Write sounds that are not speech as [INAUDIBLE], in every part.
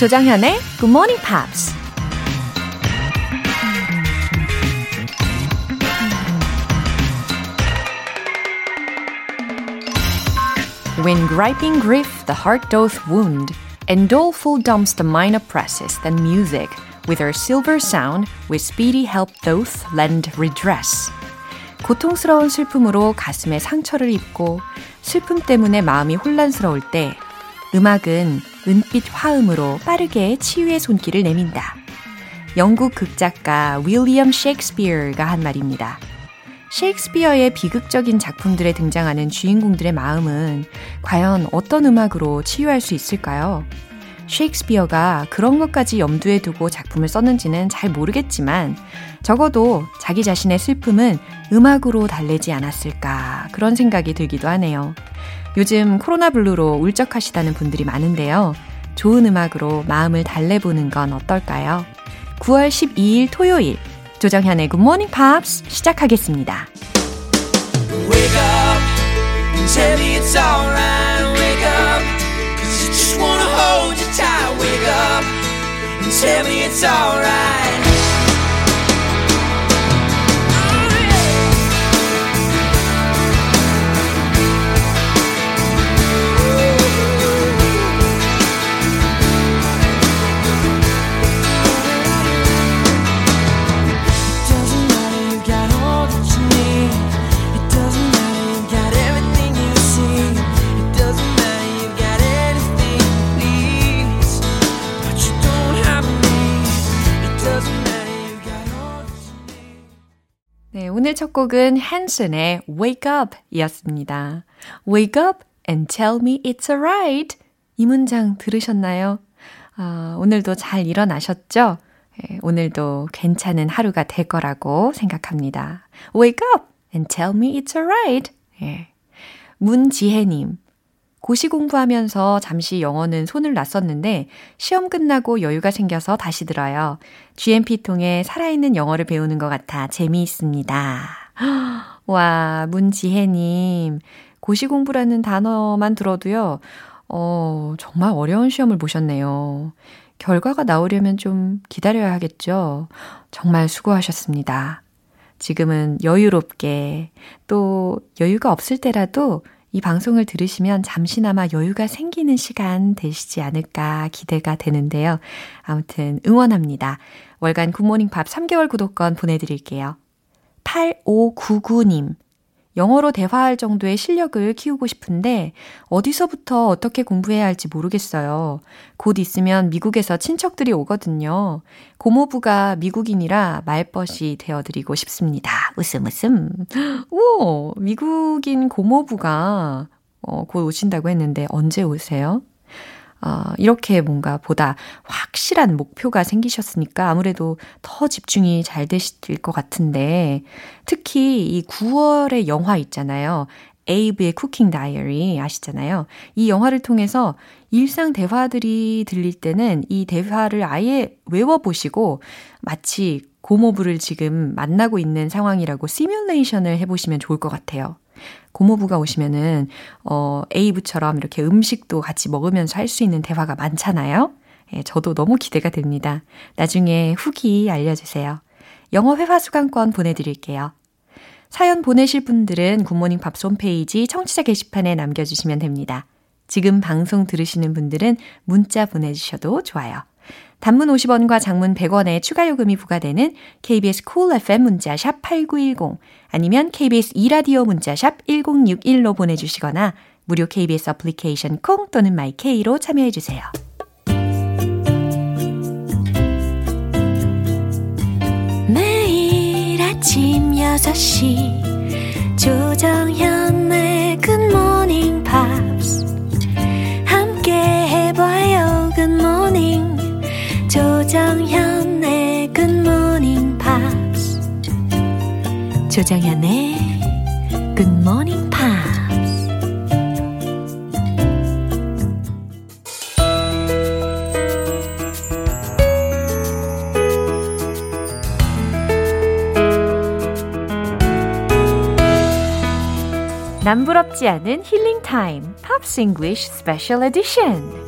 조장현의 Good Morning Pops. When griping grief the heart doth wound, and doleful dumps the mind oppresses, then music, with her silver sound, with speedy help doth lend redress. 고통스러운 슬픔으로 가슴에 상처를 입고 슬픔 때문에 마음이 혼란스러울 때 음악은 은빛 화음으로 빠르게 치유의 손길을 내민다. 영국 극작가 윌리엄 셰익스피어가 한 말입니다. 셰익스피어의 비극적인 작품들에 등장하는 주인공들의 마음은 과연 어떤 음악으로 치유할 수 있을까요? 셰익스피어가 그런 것까지 염두에 두고 작품을 썼는지는 잘 모르겠지만 적어도 자기 자신의 슬픔은 음악으로 달래지 않았을까 그런 생각이 들기도 하네요. 요즘 코로나 블루로 울적하시다는 분들이 많은데요. 좋은 음악으로 마음을 달래보는 건 어떨까요? 9월 12일 토요일 조정현의 Morning Pops 시작하겠습니다. Wake up, tell me it's alright. Wake up, cause you just wanna hold you tight. Wake up, and tell me it's alright. 오늘 첫 곡은 헨슨의 Wake Up 이었습니다. Wake up and tell me it's alright. 이 문장 들으셨나요? 아, 오늘도 잘 일어나셨죠? 예, 오늘도 괜찮은 하루가 될 거라고 생각합니다. Wake up and tell me it's alright. 예. 문지혜님, 고시 공부하면서 잠시 영어는 손을 놨었는데 시험 끝나고 여유가 생겨서 다시 들어요. GMP통에 살아있는 영어를 배우는 것 같아 재미있습니다. [GASPS] 와, 문지혜님. 고시 공부라는 단어만 들어도요, 어, 정말 어려운 시험을 보셨네요. 결과가 나오려면 좀 기다려야 하겠죠? 정말 수고하셨습니다. 지금은 여유롭게, 또 여유가 없을 때라도 이 방송을 들으시면 잠시나마 여유가 생기는 시간 되시지 않을까 기대가 되는데요. 아무튼 응원합니다. 월간 굿모닝 팝 3개월 구독권 보내드릴게요. 8599님. 영어로 대화할 정도의 실력을 키우고 싶은데 어디서부터 어떻게 공부해야 할지 모르겠어요. 곧 있으면 미국에서 친척들이 오거든요. 고모부가 미국인이라 말벗이 되어드리고 싶습니다. 웃음 웃음. [GASPS] 오, 미국인 고모부가 어, 곧 오신다고 했는데 언제 오세요? 어, 이렇게 뭔가 보다 확실한 목표가 생기셨으니까 아무래도 더 집중이 잘 되실 것 같은데 특히 이 9월의 영화 있잖아요. 에이브의 쿠킹 다이어리 아시잖아요. 이 영화를 통해서 일상 대화들이 들릴 때는 이 대화를 아예 외워보시고 마치 고모부를 지금 만나고 있는 상황이라고 시뮬레이션을 해보시면 좋을 것 같아요. 고모부가 오시면은, 어, 에이브처럼 이렇게 음식도 같이 먹으면서 할 수 있는 대화가 많잖아요. 예, 저도 너무 기대가 됩니다. 나중에 후기 알려주세요. 영어 회화 수강권 보내드릴게요. 사연 보내실 분들은 굿모닝 밥스 홈페이지 청취자 게시판에 남겨주시면 됩니다. 지금 방송 들으시는 분들은 문자 보내주셔도 좋아요. 단문 50원과 장문 100원의 추가 요금이 부과되는 KBS cool FM 문자 샵 8910 아니면 KBS 이라디오 문자 샵 1061로 보내 주시거나 무료 KBS application 콩 또는 마이케이로 참여해 주세요. 매일 아침 6시 조정현의 조정현의 Good Morning Pops. 남부럽지 않은 힐링 타임, 팝스 잉글리쉬 스페셜 에디션.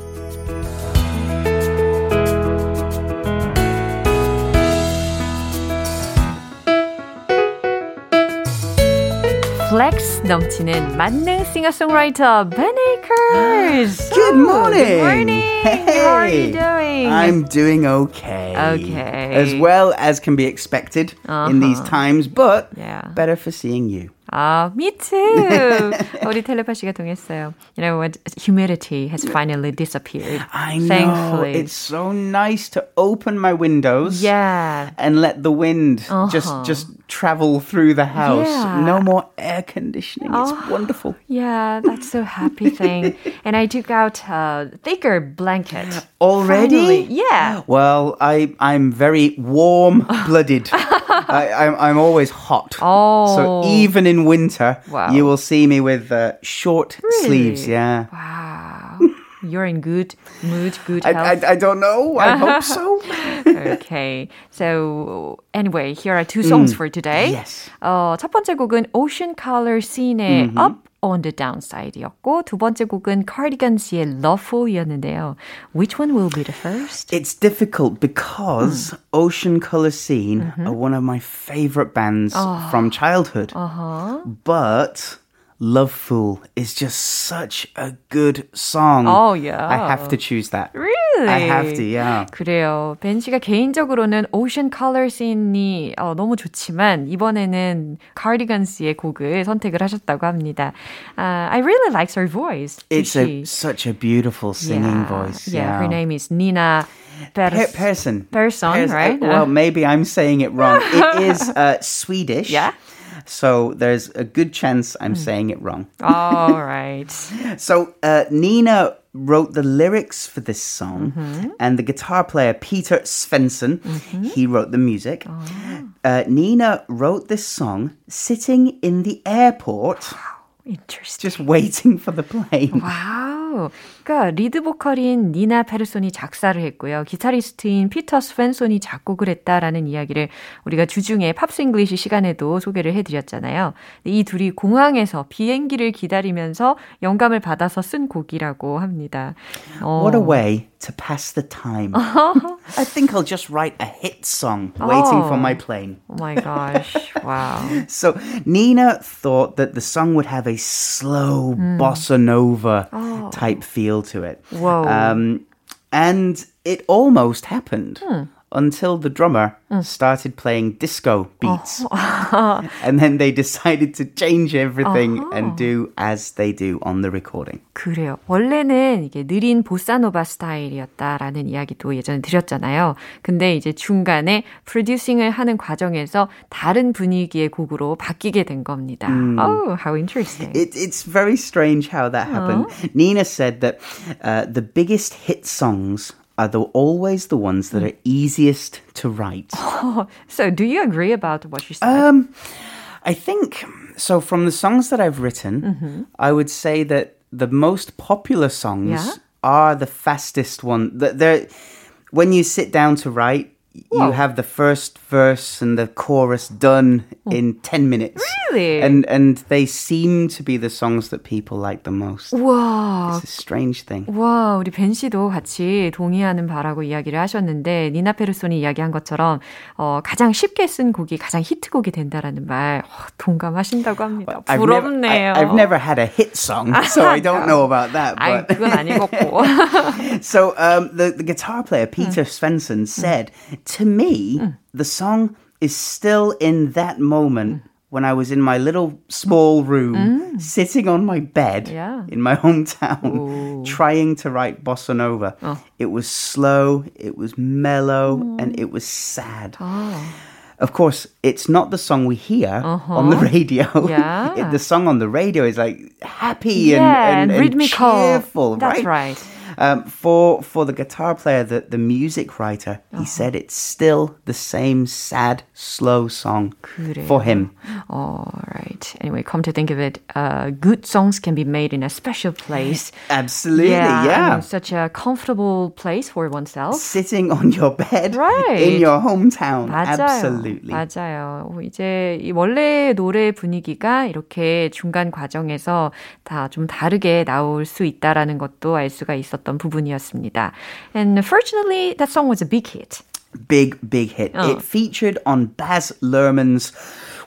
플렉스 넘치는 만능 싱어송라이터 Ben Akers. Good morning. Good morning. Hey. How are you doing? I'm doing okay. Okay. As well as can be expected in these times, but Yeah. better for seeing you. 아, me too. [LAUGHS] 우리 텔레파시가 통했어요. You know what? Humidity has finally disappeared. I know. Thankfully. It's so nice to open my windows. Yeah. And let the wind just just travel through the house. Yeah. No more air conditioning. It's Oh. wonderful. Yeah, that's so happy thing. [LAUGHS] and I took out a thicker blanket. [GASPS] Already? Finally. Yeah. Well, I I'm very warm [LAUGHS] blooded. I, I'm I'm always hot. Oh. So even in winter, Wow. you will see me with uh, short sleeves. Yeah. Wow. You're in good mood, good I, health. I, I don't know. I hope so. [LAUGHS] okay. So anyway, here are two songs for today. yes. 어, 첫 번째 곡은 Ocean Color Scene의 Up on the Downside이었고 두 번째 곡은 Cardigans의 Loveful이었는데요. Which one will be the first? It's difficult because Ocean Color Scene are one of my favorite bands from childhood. Uh-huh. But Love Fool is just such a good song. Oh, yeah. I have to choose that. Really? I have to, yeah. 그래요. 벤 씨가 개인적으로는 Ocean Color Scene이 어, 너무 좋지만 이번에는 Cardigans의 곡을 선택을 하셨다고 합니다. Uh, I really like her voice. It's a, She- such a beautiful singing yeah, voice. Yeah, Yeah, her name is Nina Per- Pers- Persson. Persson, Pers- right? Well, Uh. maybe I'm saying it wrong. [LAUGHS] It is uh, Swedish. Yeah. So there's a good chance I'm saying it wrong. All [LAUGHS] right. So uh, Nina wrote the lyrics for this song, and the guitar player Peter Svensson he wrote the music. Uh, Nina wrote this song sitting in the airport, Interesting. just waiting for the plane. Wow. 그러니까 리드 보컬인 니나 페르손이 작사를 했고요. 기타리스트인 피터 스펜손이 작곡을 했다라는 이야기를 우리가 주중에 Pops English 시간에도 소개를 해드렸잖아요. 이 둘이 공항에서 비행기를 기다리면서 영감을 받아서 쓴 곡이라고 합니다. 어, What a way to pass the time. I think I'll just write a hit song waiting for my plane. Oh my gosh. wow. So Nina thought that the song would have a slow bossa nova type feel to it. Whoa. Um, and it almost happened until the drummer started playing disco beats. [LAUGHS] and then they decided to change everything and do as they do on the recording. 그래요. 원래는 이게 느린 보사노바 스타일이었다라는 이야기도 예전에 드렸잖아요. 근데 이제 중간에 프로듀싱을 하는 과정에서 다른 분위기의 곡으로 바뀌게 된 겁니다. Oh, how interesting. It, it's very strange how that happened. Nina said that uh, the biggest hit songs are the, always the ones that are easiest to write. [LAUGHS] so, do you agree about what you said? Um, I think so. From the songs that I've written, I would say that the most popular songs Yeah? are the fastest one. That they're when you sit down to write, Whoa. you have the first verse and the chorus done in ten minutes. Really? And and they seem to be the songs that people like the most. 우와, It's a strange thing. 와, 우리 벤 씨도 같이 동의하는 바라고 이야기를 하셨는데, 니나 페르손이 이야기한 것처럼, 어, 가장 쉽게 쓴 곡이 가장 히트곡이 된다라는 말, 어, 동감하신다고 합니다. I've 부럽네요. never, I, have never had a hit song, so I don't know about that. [LAUGHS] 아이, But 그건 아니겠고. [LAUGHS] So um, the, the guitar player Peter Svensson said, "To me, mm. the song is still in that moment mm. when I was in my little small room, mm. sitting on my bed Yeah. in my [LAUGHS] hometown, trying to write bossa nova. Oh. It was slow, it was mellow, and it was sad." Oh. Of course, it's not the song we hear uh-huh. on the [LAUGHS] radio. Yeah. It- [LAUGHS] the song on the radio is like happy and, yeah, and, and, and rhythmical. cheerful, That's right? right. Um, for for the guitar player, the, the music writer, he said it's still the same sad, slow song 그래요. for him. All right. Anyway, come to think of it, uh, good songs can be made in a special place. Absolutely, yeah, yeah. I mean, such a comfortable place for oneself. Sitting on your bed Right. in your hometown. 맞아요. Absolutely. 맞아요. 이제 이 원래 노래 분위기가 이렇게 중간 과정에서 다 좀 다르게 나올 수 있다라는 것도 알 수가 있었던 부분이었습니다. And fortunately, that song was a big hit. Big, big hit. Oh. It featured on Baz Luhrmann's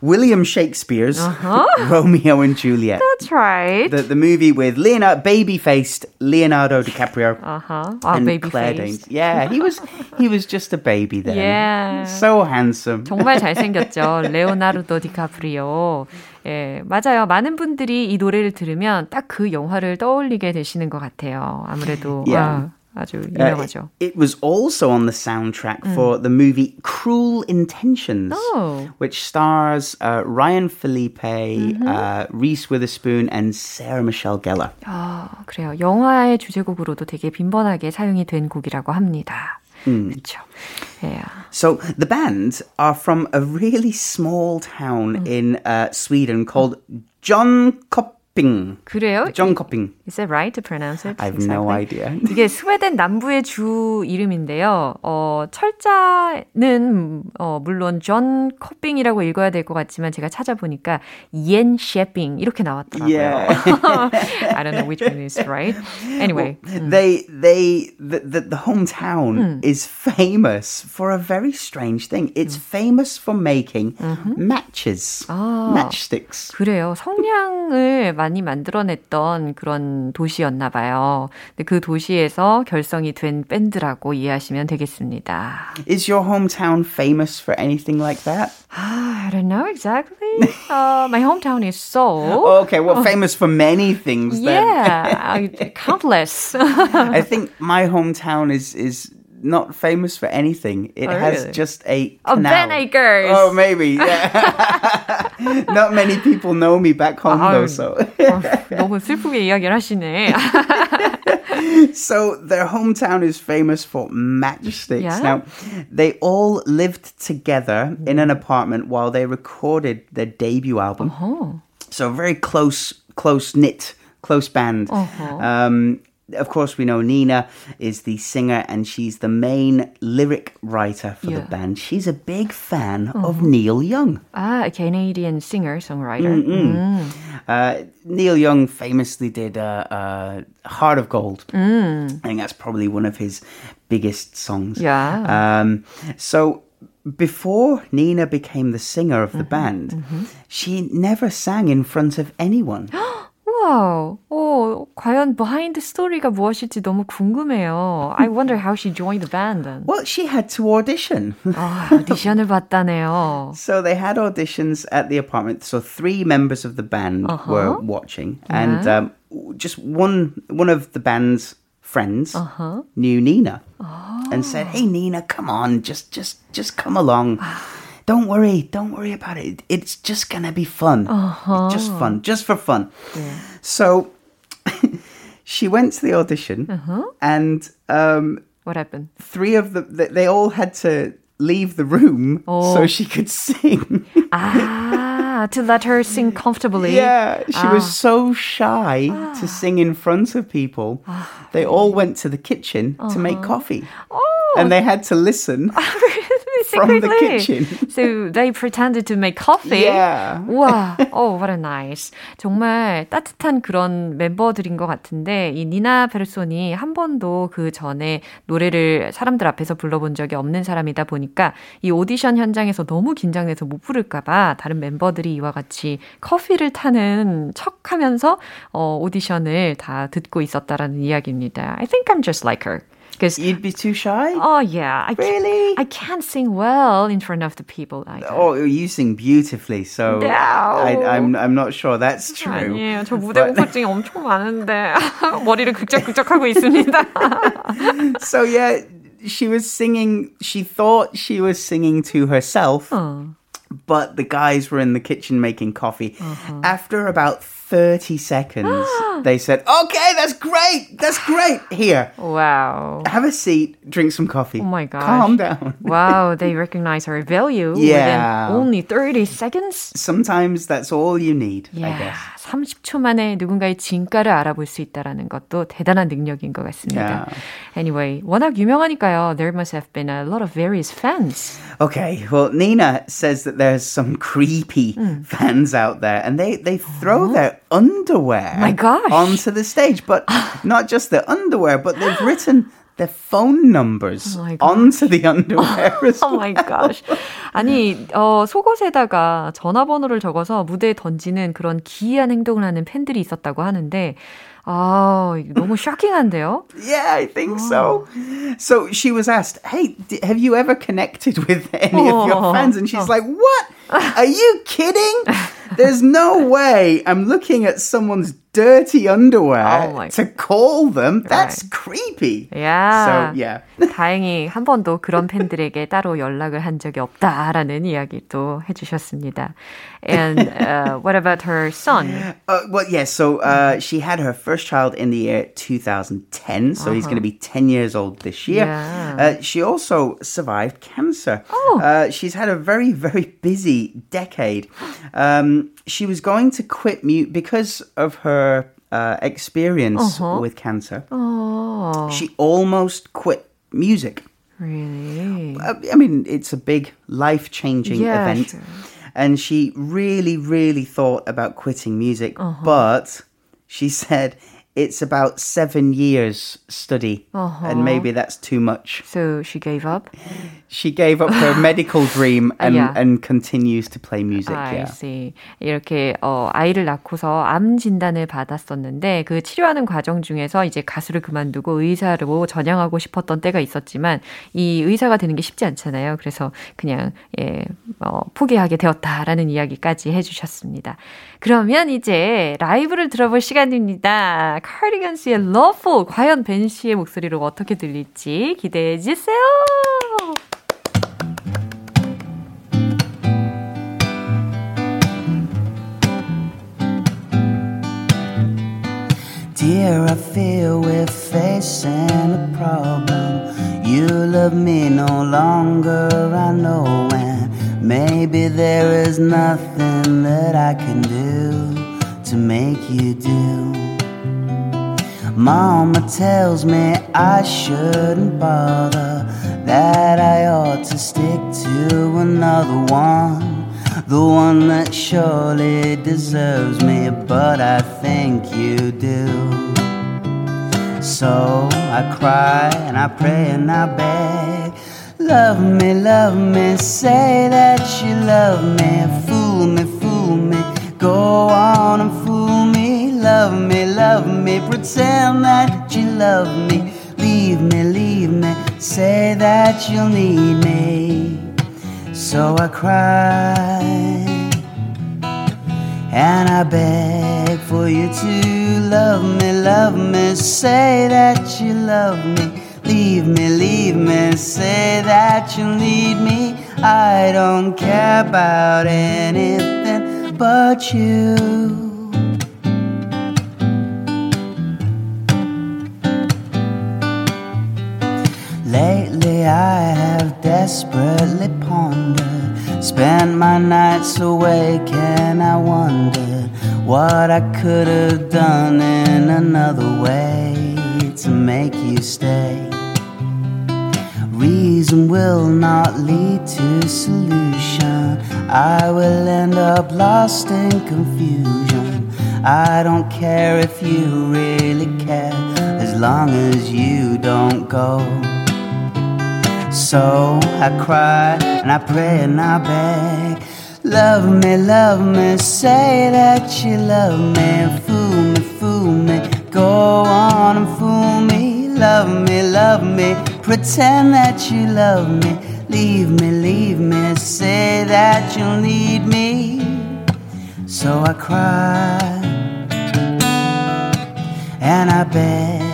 William Shakespeare's uh-huh. [LAUGHS] Romeo and Juliet. That's right. The, the movie with Leonardo, baby-faced Leonardo DiCaprio uh-huh. oh, and baby Claire Danes. Yeah, he was he was just a baby then. Yeah. [LAUGHS] So handsome. 정말 [LAUGHS] 잘생겼죠. 레오나르도 디카프리오. 예, 맞아요. 많은 분들이 이 노래를 들으면 딱 그 영화를 떠올리게 되시는 것 같아요. 아무래도 Yeah. 아, 아주 유명하죠. Uh, it, it was also on the soundtrack for the movie Cruel Intentions, Oh. which stars uh, Ryan Felipe, uh, Reese Witherspoon, and Sarah Michelle Gellar. 아, 그래요. 영화의 주제곡으로도 되게 빈번하게 사용이 된 곡이라고 합니다. 그렇죠. 예. So the band are from a really small town in uh, Sweden called John Kopping. 그래요? John Kopping. Is that right to pronounce it? I have no exactly? idea. 이게 스웨덴 남부의 주 이름인데요. 어, 철자는 어, 물론 존 코빙이라고 읽어야 될 것 같지만 제가 찾아보니까 옌 셰빙 이렇게 나왔더라고요. Yeah. I don't know which one is right. Anyway, They they the the, the hometown is famous for a very strange thing. It's famous for making matches, matchsticks. 그래요. 성냥을 많이 만들어냈던 그런 도시였나 봐요. 근데 그 도시에서 결성이 된 밴드라고 이해하시면 되겠습니다. Is your hometown famous for anything like that? I don't know exactly. Uh, my hometown is Seoul. Okay, well, famous for many things. Then. Yeah, countless. I think my hometown is is not famous for anything. It Oh, has really? just a Oh, canal. Ben Acres. Oh, maybe. Yeah. [LAUGHS] [LAUGHS] not many people know me back home though. 아유. So, 어, 너무 슬프게 이야기를 하시네. [LAUGHS] so their hometown is famous for matchsticks. Yeah? Now, they all lived together in an apartment while they recorded their debut album. 어. So very close, close knit, close band. Uh-huh. Um, of course, we know Nina is the singer and she's the main lyric writer for the Yeah. Uh-huh. band. She's a big fan of Neil Young. 아, a Canadian singer, songwriter. Mm. Uh, Neil Young famously did uh, uh, Heart of Gold. I think that's probably one of his biggest songs. Yeah. Um, so before Nina became the singer of the Mm-hmm. band, she never sang in front of anyone. [GASPS] [GASPS] 와우, 오, 과연 behind story가 무엇일지 너무 궁금해요. I wonder how she joined the band then. well, she had to audition. 아, 오디션을 봤다네요. [LAUGHS] So they had auditions at the apartment. So three members of the band Uh-huh. were watching, and um, just one one of the band's friends Uh-huh. knew Nina and Oh. said, "Hey, Nina, come on, just just just come along." Don't worry, don't worry about it. It's just gonna be fun. Uh-huh. Just fun, just for fun. So [LAUGHS] she went to the audition, Uh-huh. and um, What happened? three of them, they all had to leave the room so Oh. she could sing. Ah, to let her sing comfortably. yeah, she was so shy to sing in front of people. They all went to the kitchen to make coffee. And they had to listen [LAUGHS] from the kitchen. [LAUGHS] So they pretended to make coffee. Yeah. 와, oh, what a nice. 정말 따뜻한 그런 멤버들인 것 같은데, 이 니나 페르손이 한 번도 그 전에 노래를 사람들 앞에서 불러본 적이 없는 사람이다 보니까 이 오디션 현장에서 너무 긴장돼서 못 부를까봐 다른 멤버들이 이와 같이 커피를 타는 척 하면서 어, 오디션을 다 듣고 있었다라는 이야기입니다. I think I'm just like her. Because You'd be too shy? Oh yeah, I Really? Can't, I can't sing well in front of the people. Like that. Oh, you sing beautifully, so No. I, I'm I'm not sure that's true. 아니에요. 저 무대 But- 공포증이 엄청 많은데 [LAUGHS] 머리를 극적극적하고 있습니다. [LAUGHS] so yeah, she was singing. She thought she was singing to herself, 어. but the guys were in the kitchen making coffee. After about 30 seconds, [GASPS] they said, Okay, that's great. That's great. Here, Wow. have a seat, drink some coffee. Oh my God. Calm down. [LAUGHS] Wow, they recognize her value Yeah. within only 30 seconds? Sometimes that's all you need, I Yeah, guess. 30초 만에 누군가의 진가를 알아볼 수 있다라는 것도 대단한 능력인 것 같습니다. Yeah. Anyway, 워낙 유명하니까요. There must have been a lot of various fans. Okay, well, Nina says that there's some creepy Hmm. fans out there, and they, they throw their underwear Oh My gosh. onto the stage. But [GASPS] not just their underwear, but they've written their phone numbers oh onto the underwear as well. Oh my gosh. 아니, 어, 속옷에다가 전화번호를 적어서 무대에 던지는 그런 기이한 행동을 하는 팬들이 있었다고 하는데 아, 너무 쇼킹한데요? Yeah, I think so. So she was asked, "Hey, have you ever connected with any of your friends?" And she's like, "What? Are you kidding? There's no way I'm looking at someone's dirty underwear oh to call them. That's right. creepy. Yeah. So, yeah. [LAUGHS] 다행히 한 번도 그런 팬들에게 따로 연락을 한 적이 없다라는 이야기도 해주셨습니다. And uh, what about her son? [LAUGHS] Uh, well, yes. Yeah, so uh, she had her first child in the year 2010. So uh-huh. he's going to be 10 years old this year. Yeah. Uh, she also survived cancer. Oh. Uh, she's had a very, very busy decade. Um, she was going to quit mute because of her uh, experience uh-huh. with cancer. Oh. She almost quit music. Really? Uh, I mean, it's a big life changing yeah, event. Sure. And she really, really thought about quitting music, uh-huh. but she [LAUGHS] said it's about seven years study, uh-huh. and maybe that's too much. So she gave up. She gave up her medical dream and yeah. and continues to play music. I yeah. see. 이렇게 어, 아이를 낳고서 암 진단을 받았었는데 그 치료하는 과정 중에서 이제 가수를 그만두고 의사로 전향하고 싶었던 때가 있었지만 이 의사가 되는 게 쉽지 않잖아요. 그래서 그냥 예, 어, 포기하게 되었다라는 이야기까지 해주셨습니다. 그러면 이제 라이브를 들어볼 시간입니다. 카디건스의 Loveful 과연 벤 씨의 목소리로 어떻게 들릴지 기대해 주세요. Dear, I feel we're facing a problem. You love me no longer, I know, and maybe there is nothing that I can do to make you do. Mama tells me I shouldn't bother, that I ought to stick to another one the one that surely deserves me, but I think you do. So I cry and I pray and I beg. Love me, love me, say that you love me. Fool me, fool me, go on and fool me. Love me, love me, pretend that you love me. Leave me, leave me, say that you'll need me. So I cry and I beg for you to love me, love me, say that you love me. Leave me, leave me, say that you need me. I don't care about anything but you. I have desperately pondered, spent my nights awake, and I wondered what I could have done in another way to make you stay. Reason will not lead to solution. I will end up lost in confusion. I don't care if you really care, as long as you don't go. So I cry and I pray and I beg. Love me, love me, say that you love me. Fool me, fool me, go on and fool me. Love me, love me, pretend that you love me. Leave me, leave me, say that you'll need me. So I cry and I beg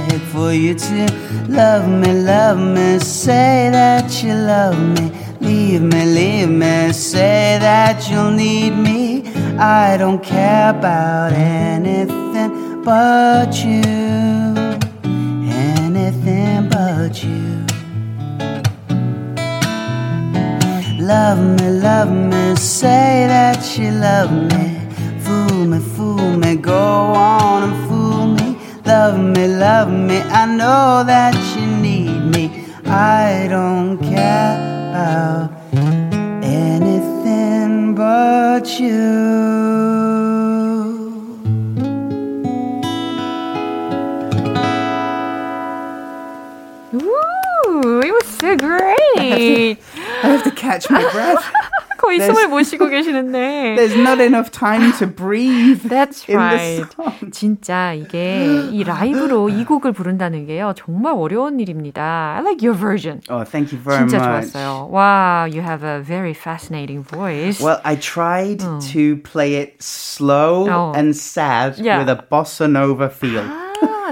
for you to Love me, love me, say that you love me. Leave me, leave me, say that you'll need me. I don't care about anything but you. Anything but you. Love me, love me, say that you love me. Fool me, fool me, go on and. Love me, love me, I know that you need me. I don't care about anything but you. Woo! It was so great. I have to, I have to catch my breath. [LAUGHS] 거의 숨을 못 쉬고 계시는데. There's [LAUGHS] not enough time to breathe. That's right. 진짜 이게 이 라이브로 이 곡을 부른다는 게요. 정말 어려운 일입니다. I like your version. Oh, thank you very 진짜 much. 좋았어요. Wow, you have a very fascinating voice. Well, I tried to play it slow Oh. and sad Yeah. with a bossa nova feel.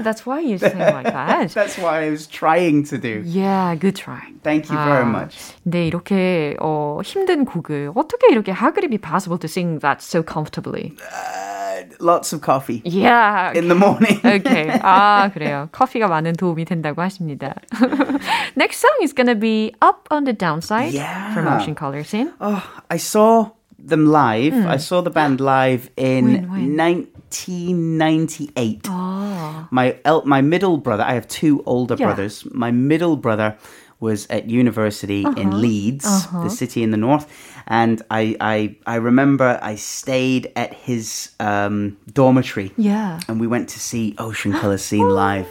Ah, that's why you sing like that. [LAUGHS] That's what I was trying to do. Yeah, good try. Thank you very 아, much. 근데 이렇게 어, 힘든 곡을 어떻게 이렇게 how could it be possible to sing that so comfortably? Uh, lots of coffee Yeah. in the morning. [LAUGHS] Okay. 아, 그래요. 커피가 많은 도움이 된다고 하십니다. [LAUGHS] Next song is gonna be Up on the Downside Yeah. from Ocean Color Scene. Oh, I saw them live. I mm. saw the band [GASPS] live in When, when? 1998. 아, My el- my middle brother, I have two older Yeah. brothers. My middle brother was at university in uh-huh. Leeds, the uh-huh. city in the north, and I I I remember I stayed at his um, dormitory, yeah. and we went to see Ocean Color Scene [GASPS] live.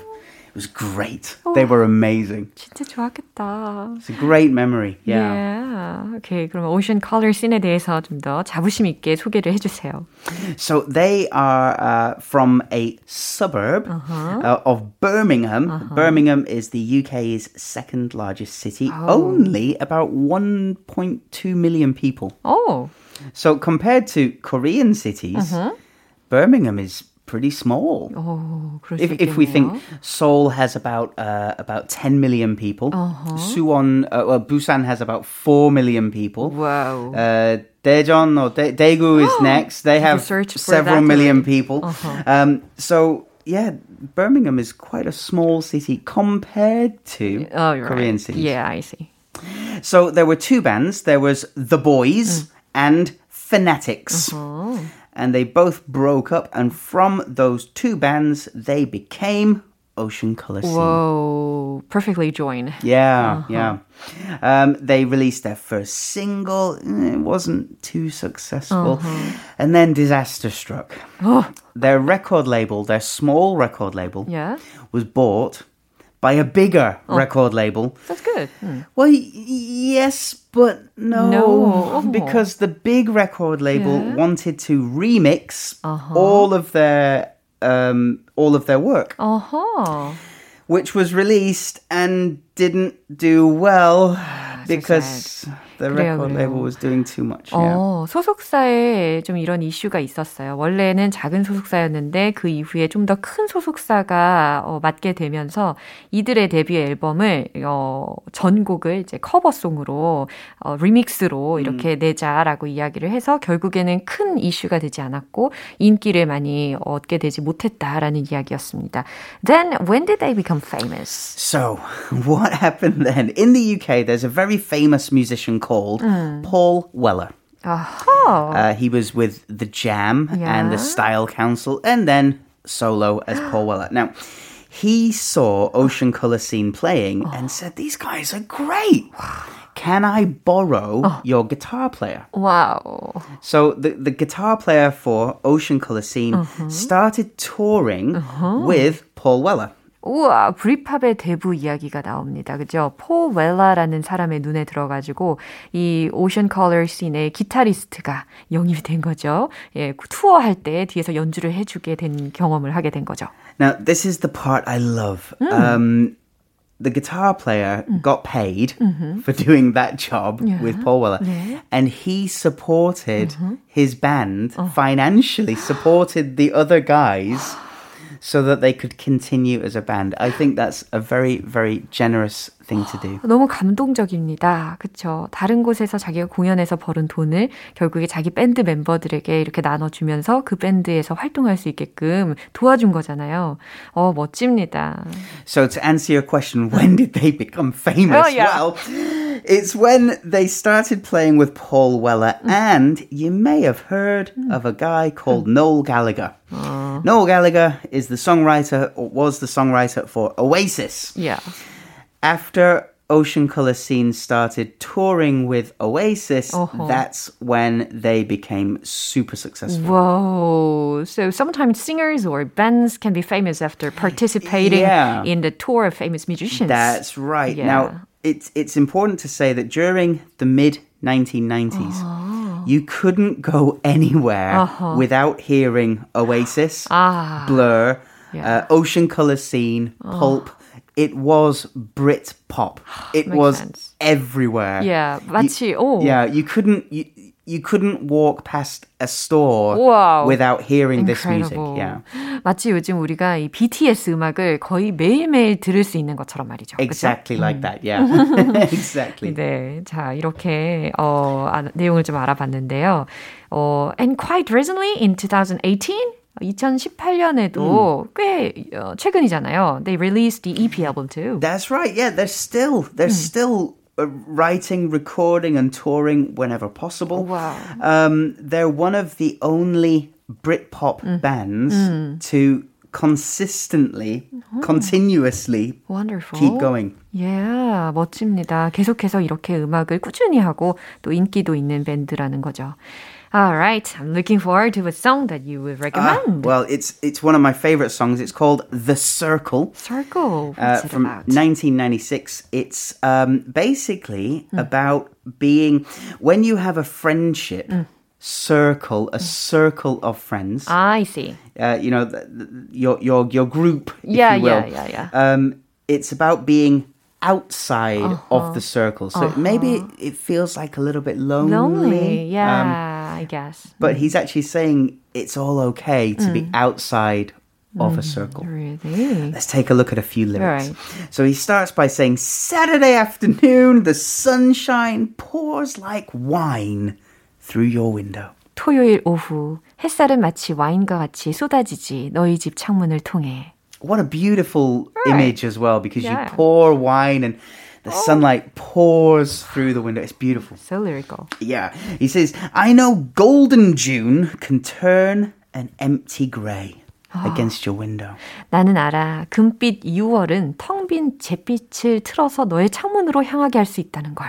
It was great. They were amazing. 진짜 좋았겠다. It's a great memory. Yeah. Yeah. Okay. 그럼 Ocean Color Scene에 대해서 좀 더 자부심 있게 소개를 해주세요. So they are uh, from a suburb uh, of Birmingham. Birmingham is the UK's second largest city, only about 1.2 million people. 오, So compared to Korean cities, Birmingham is pretty small. Oh, if, if, we think Seoul has about uh, about 10 million people, uh-huh. Suwon, uh, well, Busan has about 4 million people. Wow. Uh, Daejeon or De- Daegu is [GASPS] next. They have several million people. Uh-huh. Um, so yeah, Birmingham is quite a small city compared to oh, Korean right. cities. Yeah, I see. So there were two bands. There was The Boys mm. and Fanatics. Uh-huh. And they both broke up, and from those two bands, they became Ocean Color Scene. Whoa, perfectly joined. Yeah, yeah. Um, they released their first single. Eh, It wasn't too successful. And then disaster struck. Their record label, their small record label, Yeah, was bought by a bigger record label. that's good. Hmm. Well, y- yes, but no. No. Because the big record label Yeah. wanted to remix all of their um, all of their work 어허. which was released and didn't do well [SIGHS] because the 그래요, record 그래요. label was doing too much. Yeah. 어, 소속사에 좀 이런 이슈가 있었어요. 원래는 작은 소속사였는데 그 이후에 좀 더 큰 소속사가 어, 맡게 되면서 이들의 데뷔 앨범을 어, 전곡을 이제 커버송으로 어, 리믹스로 이렇게 내자라고 이야기를 해서 결국에는 큰 이슈가 되지 않았고 인기를 많이 얻게 되지 못했다라는 이야기였습니다. Then when did they become famous? So, [LAUGHS] what happened then? In the UK, there's a very famous musician called mm. Paul Weller. Oh. Uh, he was with The Jam yeah. and The Style Council, and then solo as Paul Weller. Now, he saw Ocean Colour Scene playing and oh. said, These guys are great. Can I borrow oh. your guitar player? Wow. So the, the guitar player for Ocean Colour Scene mm-hmm. started touring mm-hmm. with Paul Weller. 우와, 브리팝의 대부 이야기가 나옵니다. 그죠? 폴 웰라라는 사람의 눈에 들어가지고 이 오션 컬러 씬의 기타리스트가 영입이 된 거죠. 예, 투어할 때 뒤에서 연주를 해주게 된 경험을 하게 된 거죠. Now, this is the part I love. Um, the guitar player got paid for doing that job with Paul Weller, and he supported his band financially, supported the other guys. So that they could continue as a band. I think that's a very, very generous thing to do. 너무 감동적입니다. 그쵸? 다른 곳에서 자기가 공연에서 벌은 돈을 결국에 자기 밴드 멤버들에게 이렇게 나눠주면서 그 밴드에서 활동할 수 있게끔 도와준 거잖아요. 어, 멋집니다. So to answer your question, when did they become famous? Oh, yeah. Well, it's when they started playing with Paul Weller, and you may have heard of a guy called Noel Gallagher. Noel Gallagher is the songwriter, or was the songwriter for Oasis. Yeah. After Ocean Color Scene started touring with Oasis, Uh-huh. that's when they became super successful. Whoa. So sometimes singers or bands can be famous after participating Yeah. in the tour of famous musicians. That's right. Yeah. Now, it's it's important to say that during the mid 1990s. Oh. You couldn't go anywhere uh-huh. without hearing Oasis, [GASPS] ah. Blur, yeah. uh, Ocean Color Scene, oh Pulp. It was Brit pop. [GASPS] It was sense. everywhere. Yeah, 마치, you, Yeah, you couldn't. You, you couldn't walk past a store wow. without hearing Incredible. this music. Yeah. [GASPS] 마치 요즘 우리가 이 BTS 음악을 거의 매일매일 들을 수 있는 것처럼 말이죠. Exactly 그렇죠? like that. Yeah. [LAUGHS] [LAUGHS] exactly. 네. 자, 이렇게 어 아, 내용을 좀 알아봤는데요. 어 and quite recently in 2018 2018년에도 음. 꽤 어, 최근이잖아요. They released the EP album too. That's right. Yeah, they're still they're 음. still writing, recording, and touring whenever possible. Wow. Um, they're one of the only Britpop mm. bands mm. to consistently, oh. continuously Wonderful. keep going. Yeah, 멋집니다. 계속해서 이렇게 음악을 꾸준히 하고 또 인기도 있는 밴드라는 거죠. All right, I'm looking forward to a song that you would recommend. Uh, well, it's it's one of my favorite songs. It's called "The Circle." Circle. Uh, from about? 1996. It's um, basically mm. about being when you have a friendship. Mm circle, a mm. circle of friends. Ah, I see. Uh, you know, the, the, your your your group. yeah, you yeah, yeah, yeah. Um, it's about being outside uh-huh. of the circle. So uh-huh. maybe it feels like a little bit lonely. Lonely, yeah, um, I guess. But mm. he's actually saying it's all okay to mm. be outside of a mm, circle. Really? Let's take a look at a few lyrics. Right. So he starts by saying, Saturday afternoon, the sunshine pours like wine through your window. 토요일 오후, 햇살은 마치 와인과 같이 쏟아지지 너희 집 창문을 통해. what a beautiful right. image as well because yeah. you pour wine and the oh. sunlight pours through the window. It's beautiful. So lyrical. Yeah. He says, I know golden June can turn an empty grey. [GASPS] against your window. 나는 알아. 금빛 6월은 텅 빈 잿빛을 틀어서 너의 창문으로 향하게 할 수 있다는 걸.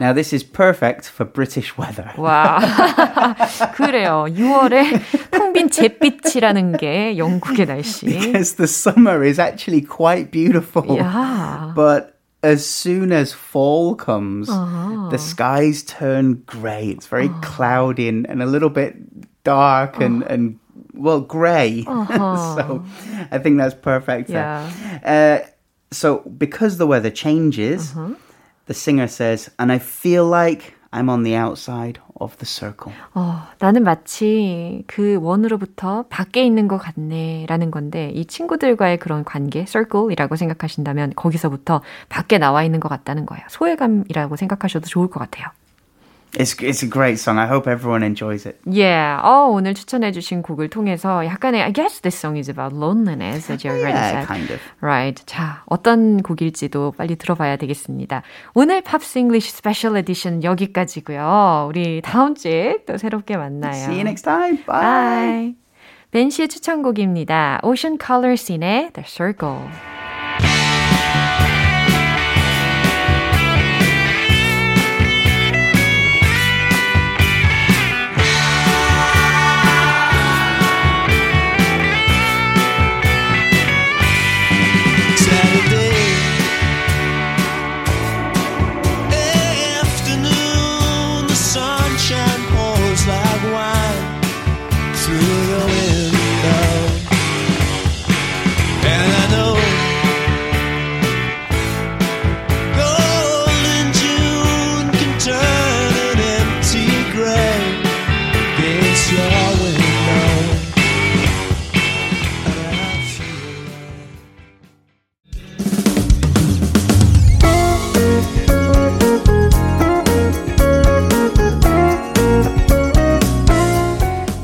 Now this is perfect for British weather. [LAUGHS] 와. [LAUGHS] 그래요. 6월에 텅빈 잿빛이라는 게 영국의 날씨. Because the summer is actually quite beautiful. Yeah. But as soon as fall comes, uh-huh. the skies turn grey. It's very uh-huh. cloudy and, and a little bit dark and, uh-huh. and well, grey. [LAUGHS] Uh-huh. so I think that's perfect. Yeah. Uh, so because the weather changes, uh-huh The singer says, and I feel like I'm on the outside of the circle. 어, 나는 마치 그 원으로부터 밖에 있는 것 같네라는 건데 이 친구들과의 그런 관계, circle이라고 생각하신다면 거기서부터 밖에 나와 있는 것 같다는 거예요. 소외감이라고 생각하셔도 좋을 것 같아요. It's it's a great song. I hope everyone enjoys it. Yeah. 어, 오늘 추천해 주신 곡을 통해서 약간의 I guess this song is about loneliness as you already yeah, said. kind of. Right. 자, 어떤 곡일지도 빨리 들어봐야 되겠습니다. 오늘 팝스 잉글리쉬 스페셜 에디션 여기까지고요. 우리 다음 주에 또 새롭게 만나요. See you next time. Bye. Bye. 벤 씨의 추천곡입니다. Ocean Color Scene의 The Circle.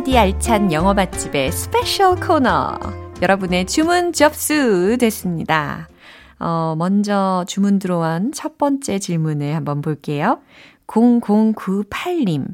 알차디 알찬 영어 맛집의 special 코너. 여러분의 주문 접수 됐습니다. 어, 먼저 주문 들어온 첫 번째 질문을 한번 볼게요. 0098님.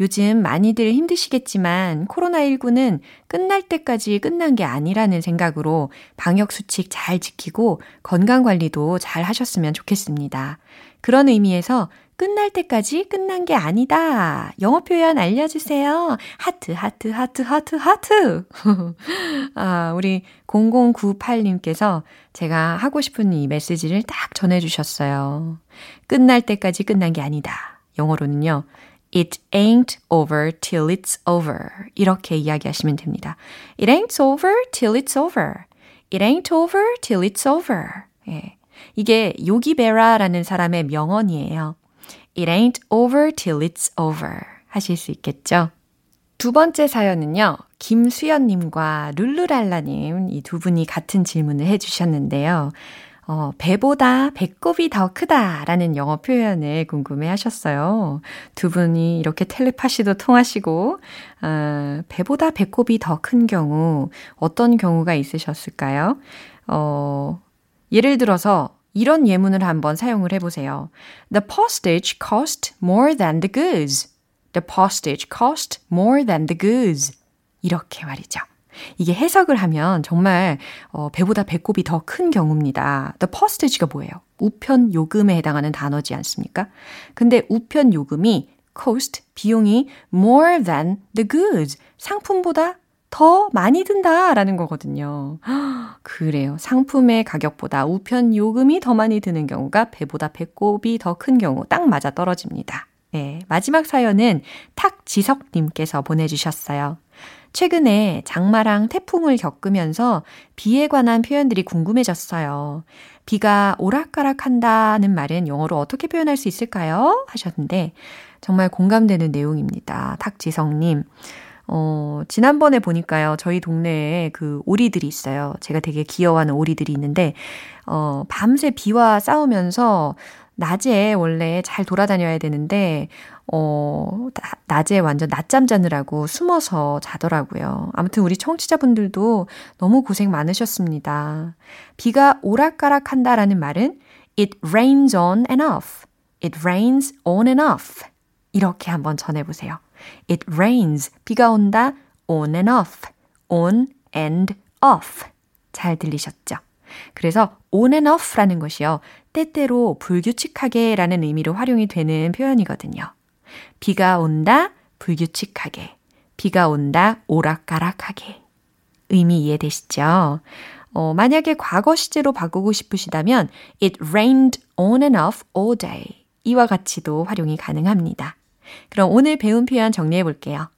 요즘 많이들 힘드시겠지만 코로나19는 끝날 때까지 끝난 게 아니라는 생각으로 방역수칙 잘 지키고 건강관리도 잘 하셨으면 좋겠습니다. 그런 의미에서 끝날 때까지 끝난 게 아니다. 영어 표현 알려주세요. 하트, 하트, 하트, 하트, 하트. [LAUGHS] 아, 우리 0098님께서 제가 하고 싶은 이 메시지를 딱 전해주셨어요. 끝날 때까지 끝난 게 아니다. 영어로는요. It ain't over till it's over. 이렇게 이야기하시면 됩니다. It ain't over till it's over. It ain't over till it's over. 예. 이게 요기베라라는 사람의 명언이에요. It ain't over till it's over. 하실 수 있겠죠? 두 번째 사연은요, 김수연님과 룰루랄라님, 이 두 분이 같은 질문을 해주셨는데요. 어, 배보다 배꼽이 더 크다라는 영어 표현을 궁금해 하셨어요. 두 분이 이렇게 텔레파시도 통하시고, 어, 배보다 배꼽이 더 큰 경우, 어떤 경우가 있으셨을까요? 어, 예를 들어서, 이런 예문을 한번 사용을 해보세요. The postage cost more than the goods. The postage cost more than the goods. 이렇게 말이죠. 이게 해석을 하면 정말 어, 배보다 배꼽이 더 큰 경우입니다. The postage가 뭐예요? 우편 요금에 해당하는 단어지 않습니까? 근데 우편 요금이 cost 비용이 more than the goods 상품보다 더 많이 든다라는 거거든요. [GASPS] 그래요. 상품의 가격보다 우편 요금이 더 많이 드는 경우가 배보다 배꼽이 더 큰 경우 딱 맞아 떨어집니다. 네, 마지막 사연은 탁지석님께서 보내주셨어요. 최근에 장마랑 태풍을 겪으면서 비에 관한 표현들이 궁금해졌어요. 비가 오락가락 한다는 말은 영어로 어떻게 표현할 수 있을까요? 하셨는데, 정말 공감되는 내용입니다. 탁지성님. 어, 지난번에 보니까요, 저희 동네에 그 오리들이 있어요. 제가 되게 귀여워하는 오리들이 있는데, 어, 밤새 비와 싸우면서 낮에 원래 잘 돌아다녀야 되는데, 어, 낮에 완전 낮잠 자느라고 숨어서 자더라고요. 아무튼 우리 청취자분들도 너무 고생 많으셨습니다. 비가 오락가락 한다라는 말은 it rains on and off. it rains on and off. 이렇게 한번 전해보세요. It rains. 비가 온다. on and off. on and off. 잘 들리셨죠? 그래서 on and off라는 것이요. 때때로 불규칙하게 라는 의미로 활용이 되는 표현이거든요. 비가 온다, 불규칙하게. 비가 온다, 오락가락하게. 의미 이해되시죠? 어, 만약에 과거 시제로 바꾸고 싶으시다면 It rained on and off all day. 이와 같이도 활용이 가능합니다. 그럼 오늘 배운 표현 정리해 볼게요.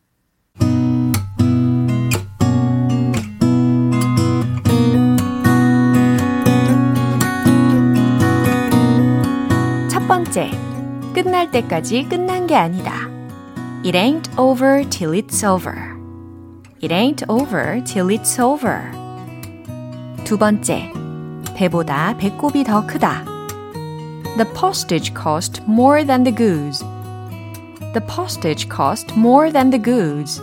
첫 번째, 끝날 때까지 끝난 게 아니다. It ain't over till it's over. It ain't over till it's over. 두 번째, 배보다 배꼽이 더 크다. The postage cost more than the goods. The postage cost more than the goods.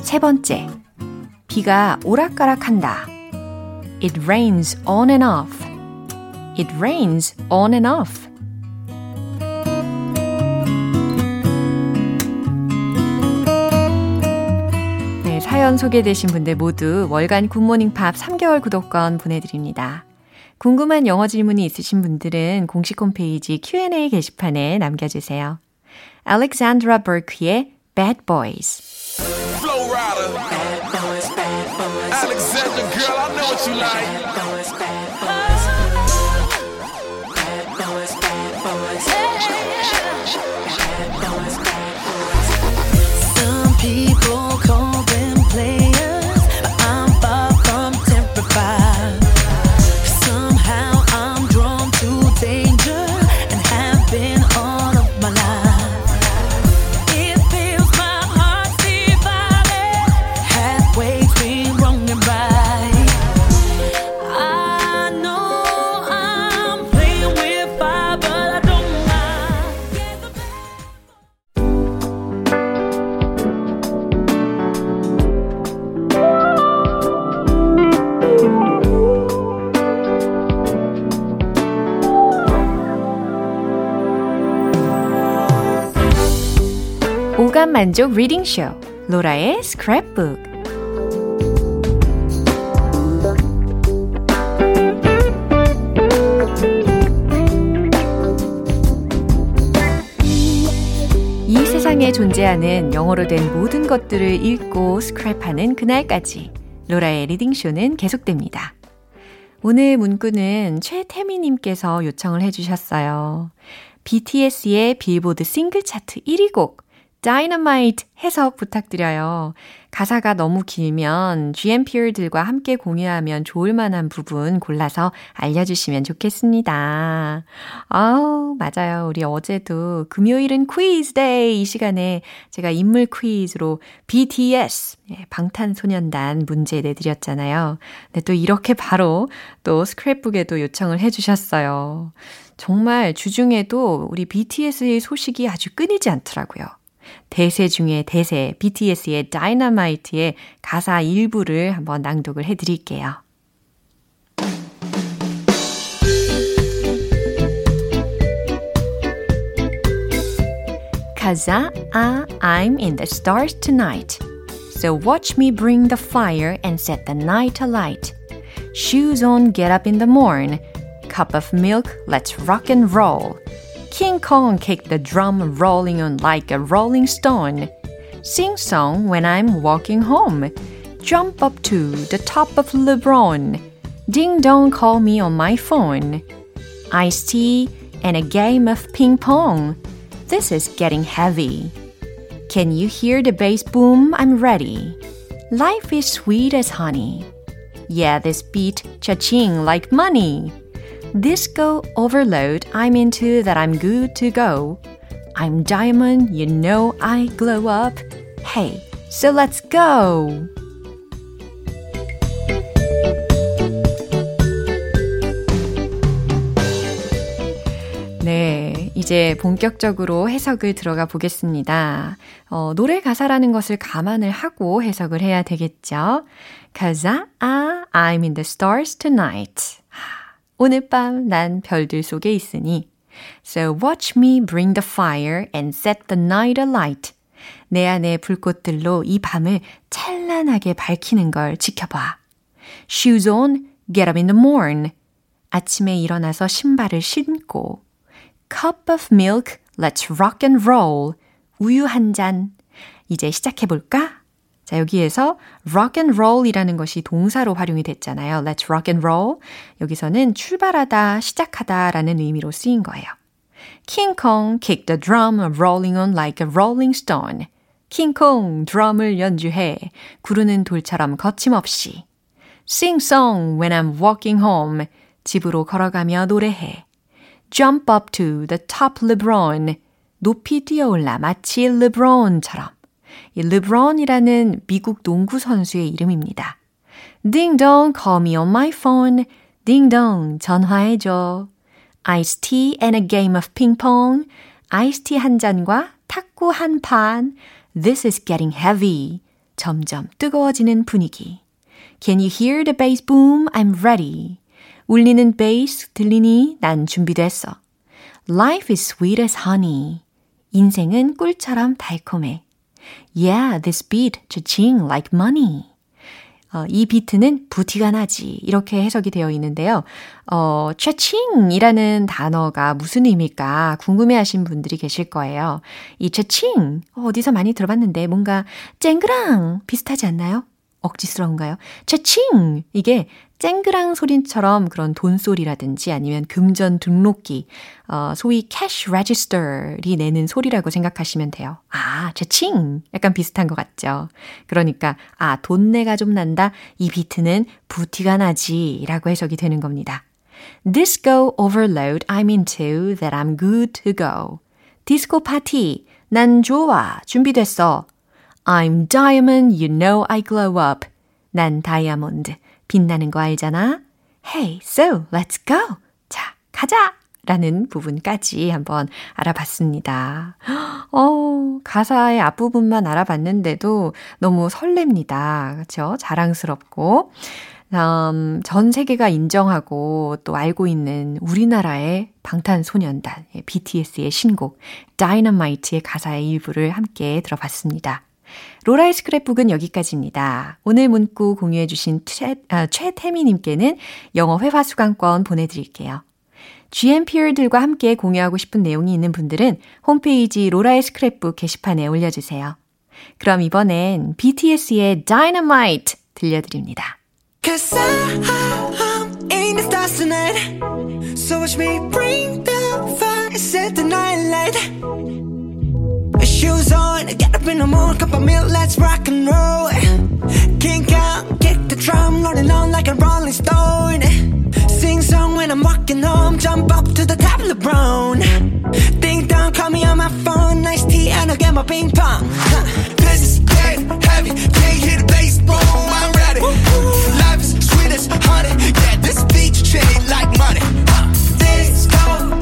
세 번째, 비가 오락가락한다. It rains on and off. It rains on and off. 네, 사연 소개되신 분들 모두 월간 굿모닝 팝 3개월 구독권 보내드립니다. 궁금한 영어 질문이 있으신 분들은 공식 홈페이지 Q&A 게시판에 남겨주세요. Alexandra Burke의 Bad Boys. Bad boys, bad boys. Alexandra, girl, I know what you like. 만족 reading 쇼 로라의 스크랩북 이 세상에 존재하는 영어로 된 모든 것들을 읽고 스크랩하는 그날까지 로라의 reading 쇼는 계속됩니다. 오늘 문구는 최태미님께서 요청을 해주셨어요. BTS의 빌보드 싱글 차트 1위 곡 Dynamite 해석 부탁드려요. 가사가 너무 길면 GMP들과 함께 공유하면 좋을 만한 부분 골라서 알려주시면 좋겠습니다. 아우, 맞아요. 우리 어제도 금요일은 퀴즈 day 이 시간에 제가 인물 퀴즈로 BTS, 예, 방탄소년단 문제 내드렸잖아요. 근데 또 이렇게 바로 또 스크랩북에도 요청을 해주셨어요. 정말 주중에도 우리 BTS의 소식이 아주 끊이지 않더라고요. 대세 중에 대세 BTS의 Dynamite의 가사 일부를 한번 낭독을 해 드릴게요. 가사 아, I'm in the stars tonight. So watch me bring the fire and set the night alight. Shoes on, get up in the morn. Cup of milk, let's rock and roll. King Kong kicked the drum rolling on like a rolling stone. Sing song when I'm walking home. Jump up to the top of LeBron. Ding dong call me on my phone. Iced tea and a game of ping pong. This is getting heavy. Can you hear the bass boom? I'm ready. Life is sweet as honey. Yeah, this beat cha-ching like money. Disco overload, I'm into that I'm good to go. I'm diamond, you know I glow up. Hey, so let's go! 네, 이제 본격적으로 해석을 들어가 보겠습니다. 어, 노래 가사라는 것을 감안을 하고 해석을 해야 되겠죠. 가사, 아, I'm in the stars tonight. 오늘 밤 난 별들 속에 있으니. So watch me bring the fire and set the night alight. 내 안의 불꽃들로 이 밤을 찬란하게 밝히는 걸 지켜봐. Shoes on, get up in the morn. 아침에 일어나서 신발을 신고. Cup of milk, let's rock and roll. 우유 한 잔. 이제 시작해 볼까? 자, 여기에서 rock and roll이라는 것이 동사로 활용이 됐잖아요. Let's rock and roll. 여기서는 출발하다, 시작하다라는 의미로 쓰인 거예요. King Kong kicked the drum rolling on like a rolling stone. 킹콩 드럼을 연주해 구르는 돌처럼 거침없이 Sing song when I'm walking home 집으로 걸어가며 노래해 Jump up to the top LeBron 높이 뛰어올라 마치 LeBron처럼 이 르브론이라는 미국 농구 선수의 이름입니다. Ding dong, call me on my phone. Ding dong, 전화해줘. Iced tea and a game of ping pong. 아이스 티한 잔과 탁구 한 판. This is getting heavy. 점점 뜨거워지는 분위기. Can you hear the bass boom? I'm ready. 울리는 베이스 들리니 난 준비됐어. Life is sweet as honey. 인생은 꿀처럼 달콤해. Yeah, this beat cha-ching like money. 어, 이 비트는 부티가 나지. 이렇게 해석이 되어 있는데요. 어, cha-ching이라는 단어가 무슨 의미일까 궁금해 하신 분들이 계실 거예요. 이 cha-ching, 어디서 많이 들어봤는데 뭔가 쨍그랑 비슷하지 않나요? 억지스러운가요? 채칭! 이게 쨍그랑 소리처럼 그런 돈소리라든지 아니면 금전 등록기, 어, 소위 cash register이 내는 소리라고 생각하시면 돼요. 아, 채칭! 약간 비슷한 것 같죠? 그러니까, 아, 돈내가 좀 난다. 이 비트는 부티가 나지. 라고 해석이 되는 겁니다. Disco overload I'm into that I'm good to go. 디스코 파티. 난 좋아. 준비됐어. I'm diamond, you know I glow up. 난 다이아몬드, 빛나는 거 알잖아. Hey, so let's go. 자, 가자! 라는 부분까지 한번 알아봤습니다. [GASPS] 어, 가사의 앞부분만 알아봤는데도 너무 설렙니다. 그렇죠? 자랑스럽고. 음, 전 세계가 인정하고 또 알고 있는 우리나라의 방탄소년단 BTS의 신곡 Dynamite의 가사의 일부를 함께 들어봤습니다. 로라의 스크랩북은 여기까지입니다. 오늘 문구 공유해주신 최, 아, 최태미님께는 영어 회화 수강권 보내드릴게요. GMPR들과 함께 공유하고 싶은 내용이 있는 분들은 홈페이지 로라의 스크랩북 게시판에 올려주세요. 그럼 이번엔 BTS의 Dynamite 들려드립니다. Cause I'm in the stars tonight So watch me bring the fire Set the night light Shoes on, get up in the morning Cup of milk, let's rock and roll. Kink out, kick the drum Rolling on like a rolling stone. Sing song when I'm walking home Jump up to the top of the brown Ding dong, call me on my phone Nice tea and I'll get my ping pong. This is dead heavy, can't hear the bass boom I'm ready. Life is sweet as honey Yeah, this beach chain like money. This go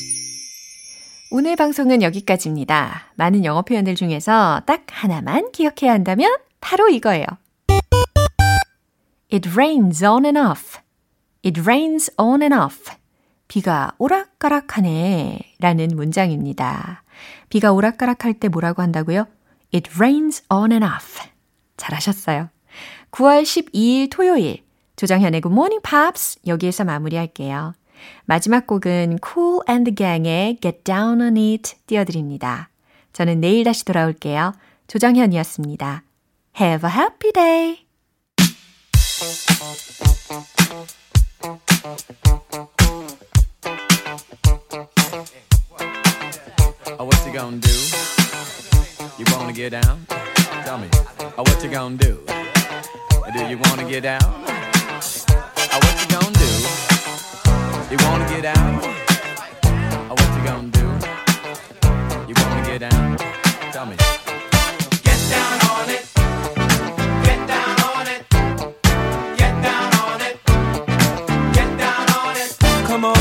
오늘 방송은 여기까지입니다. 많은 영어 표현들 중에서 딱 하나만 기억해야 한다면 바로 이거예요. It rains on and off. It rains on and off. 비가 오락가락하네 라는 문장입니다. 비가 오락가락할 때 뭐라고 한다고요? It rains on and off. 잘하셨어요. 9월 12일 토요일 조정현의 Good Morning Pops 여기에서 마무리할게요. 마지막 곡은 Cool and the Gang의 Get Down on It 띄워드립니다. 저는 내일 다시 돌아올게요. 조정현이었습니다. Have a happy day! Oh, what you gonna do? You wanna get down? Tell me. Oh, what you gonna do? Do you wanna get down? Oh, what you gonna do? You wanna get out? Oh, what you gonna do? You wanna get down? Tell me. Get down on it. Get down on it. Get down on it. Get down on it. Come on